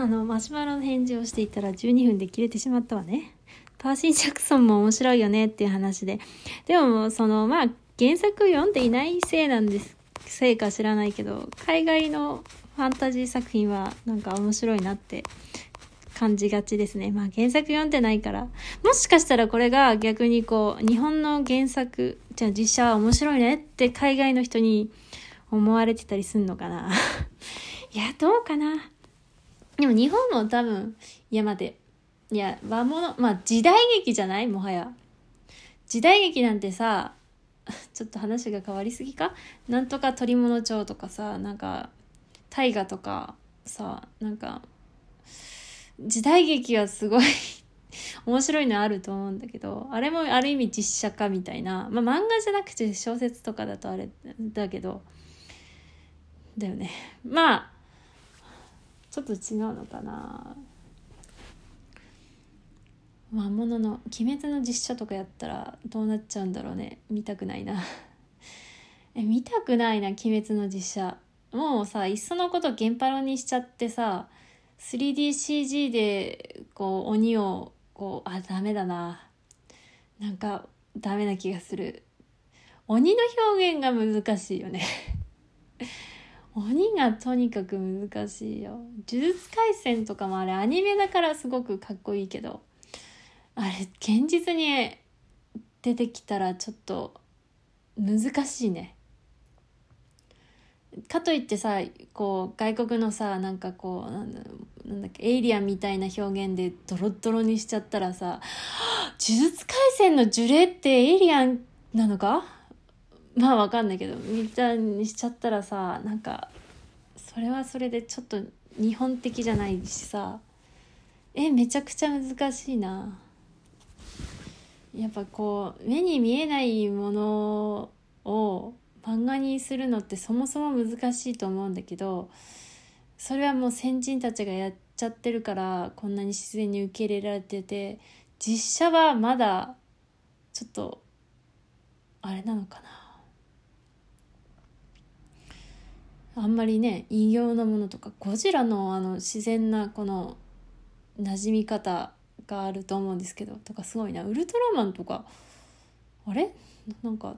あの、マシュマロの返事をしていたら12分で切れてしまったわね。パーシー・ジャクソンも面白いよねっていう話で。でも、その、まあ、原作読んでいないせいなんです、せいか知らないけど、海外のファンタジー作品はなんか面白いなって感じがちですね。まあ原作読んでないから。もしかしたらこれが逆にこう、日本の原作、じゃあ実写は面白いねって海外の人に思われてたりすんのかな。いや、どうかな。でも日本も多分、いや待て。いや、和物、まあ時代劇じゃない？もはや。時代劇なんてさ、ちょっと話が変わりすぎか？なんとか鳥物町とかさ、なんか、大河とかさ、なんか、時代劇はすごい 面白いのあると思うんだけど、あれもある意味実写化みたいな、まあ漫画じゃなくて小説とかだとあれだけど、だよね。まあ、ちょっと違うのかな。魔物の「鬼滅」の実写とかやったらどうなっちゃうんだろうね。見たくないな。え見たくないな「鬼滅」の実写。もうさいっそのこと原パロにしちゃってさ 3DCG でこう鬼をこうあダメだな。なんかダメな気がする。鬼の表現が難しいよね。鬼がとにかく難しいよ。呪術廻戦とかもあれアニメだからすごくかっこいいけど。あれ現実に出てきたらちょっと難しいね。かといってさこう外国のさなんかこうなんだなんだっけエイリアンみたいな表現でドロッドロにしちゃったらさ呪術廻戦の呪霊ってエイリアンなのか？まあわかんないけどみたいにしちゃったらさなんかそれはそれでちょっと日本的じゃないしさえめちゃくちゃ難しいな。やっぱこう目に見えないものを漫画にするのってそもそも難しいと思うんだけどそれはもう先人たちがやっちゃってるからこんなに自然に受け入れられてて実写はまだちょっとあれなのかな。あんまりね異形のものとかゴジラのあの自然なこの馴染み方があると思うんですけどとかすごいな。ウルトラマンとかあれ？なんか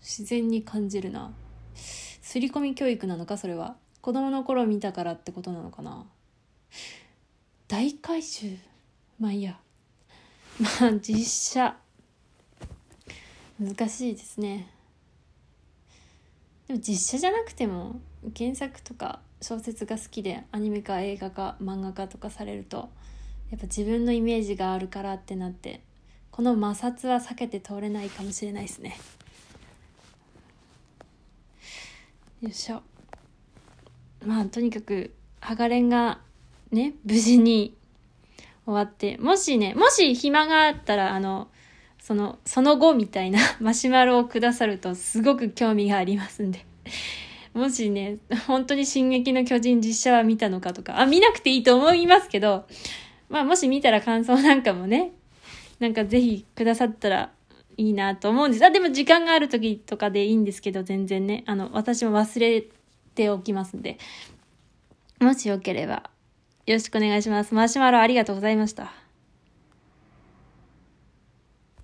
自然に感じるな。刷り込み教育なのかそれは。子供の頃見たからってことなのかな。大回収？まあいいや。まあ実写。難しいですね。でも実写じゃなくても原作とか小説が好きでアニメ化映画化漫画化とかされるとやっぱ自分のイメージがあるからってなってこの摩擦は避けて通れないかもしれないですね。よいしょ。まあとにかくハガレンがね無事に終わってもしねもし暇があったらあのそのその後みたいな マシュマロをくださるとすごく興味がありますんでもしね本当に「進撃の巨人」実写は見たのかとかあ見なくていいと思いますけどまあもし見たら感想なんかもねなんかぜひくださったらいいなと思うんです。あ、でも時間がある時とかでいいんですけど、全然ね。あの、私も忘れておきますんで。もしよければ、よろしくお願いします。マシュマロありがとうございました。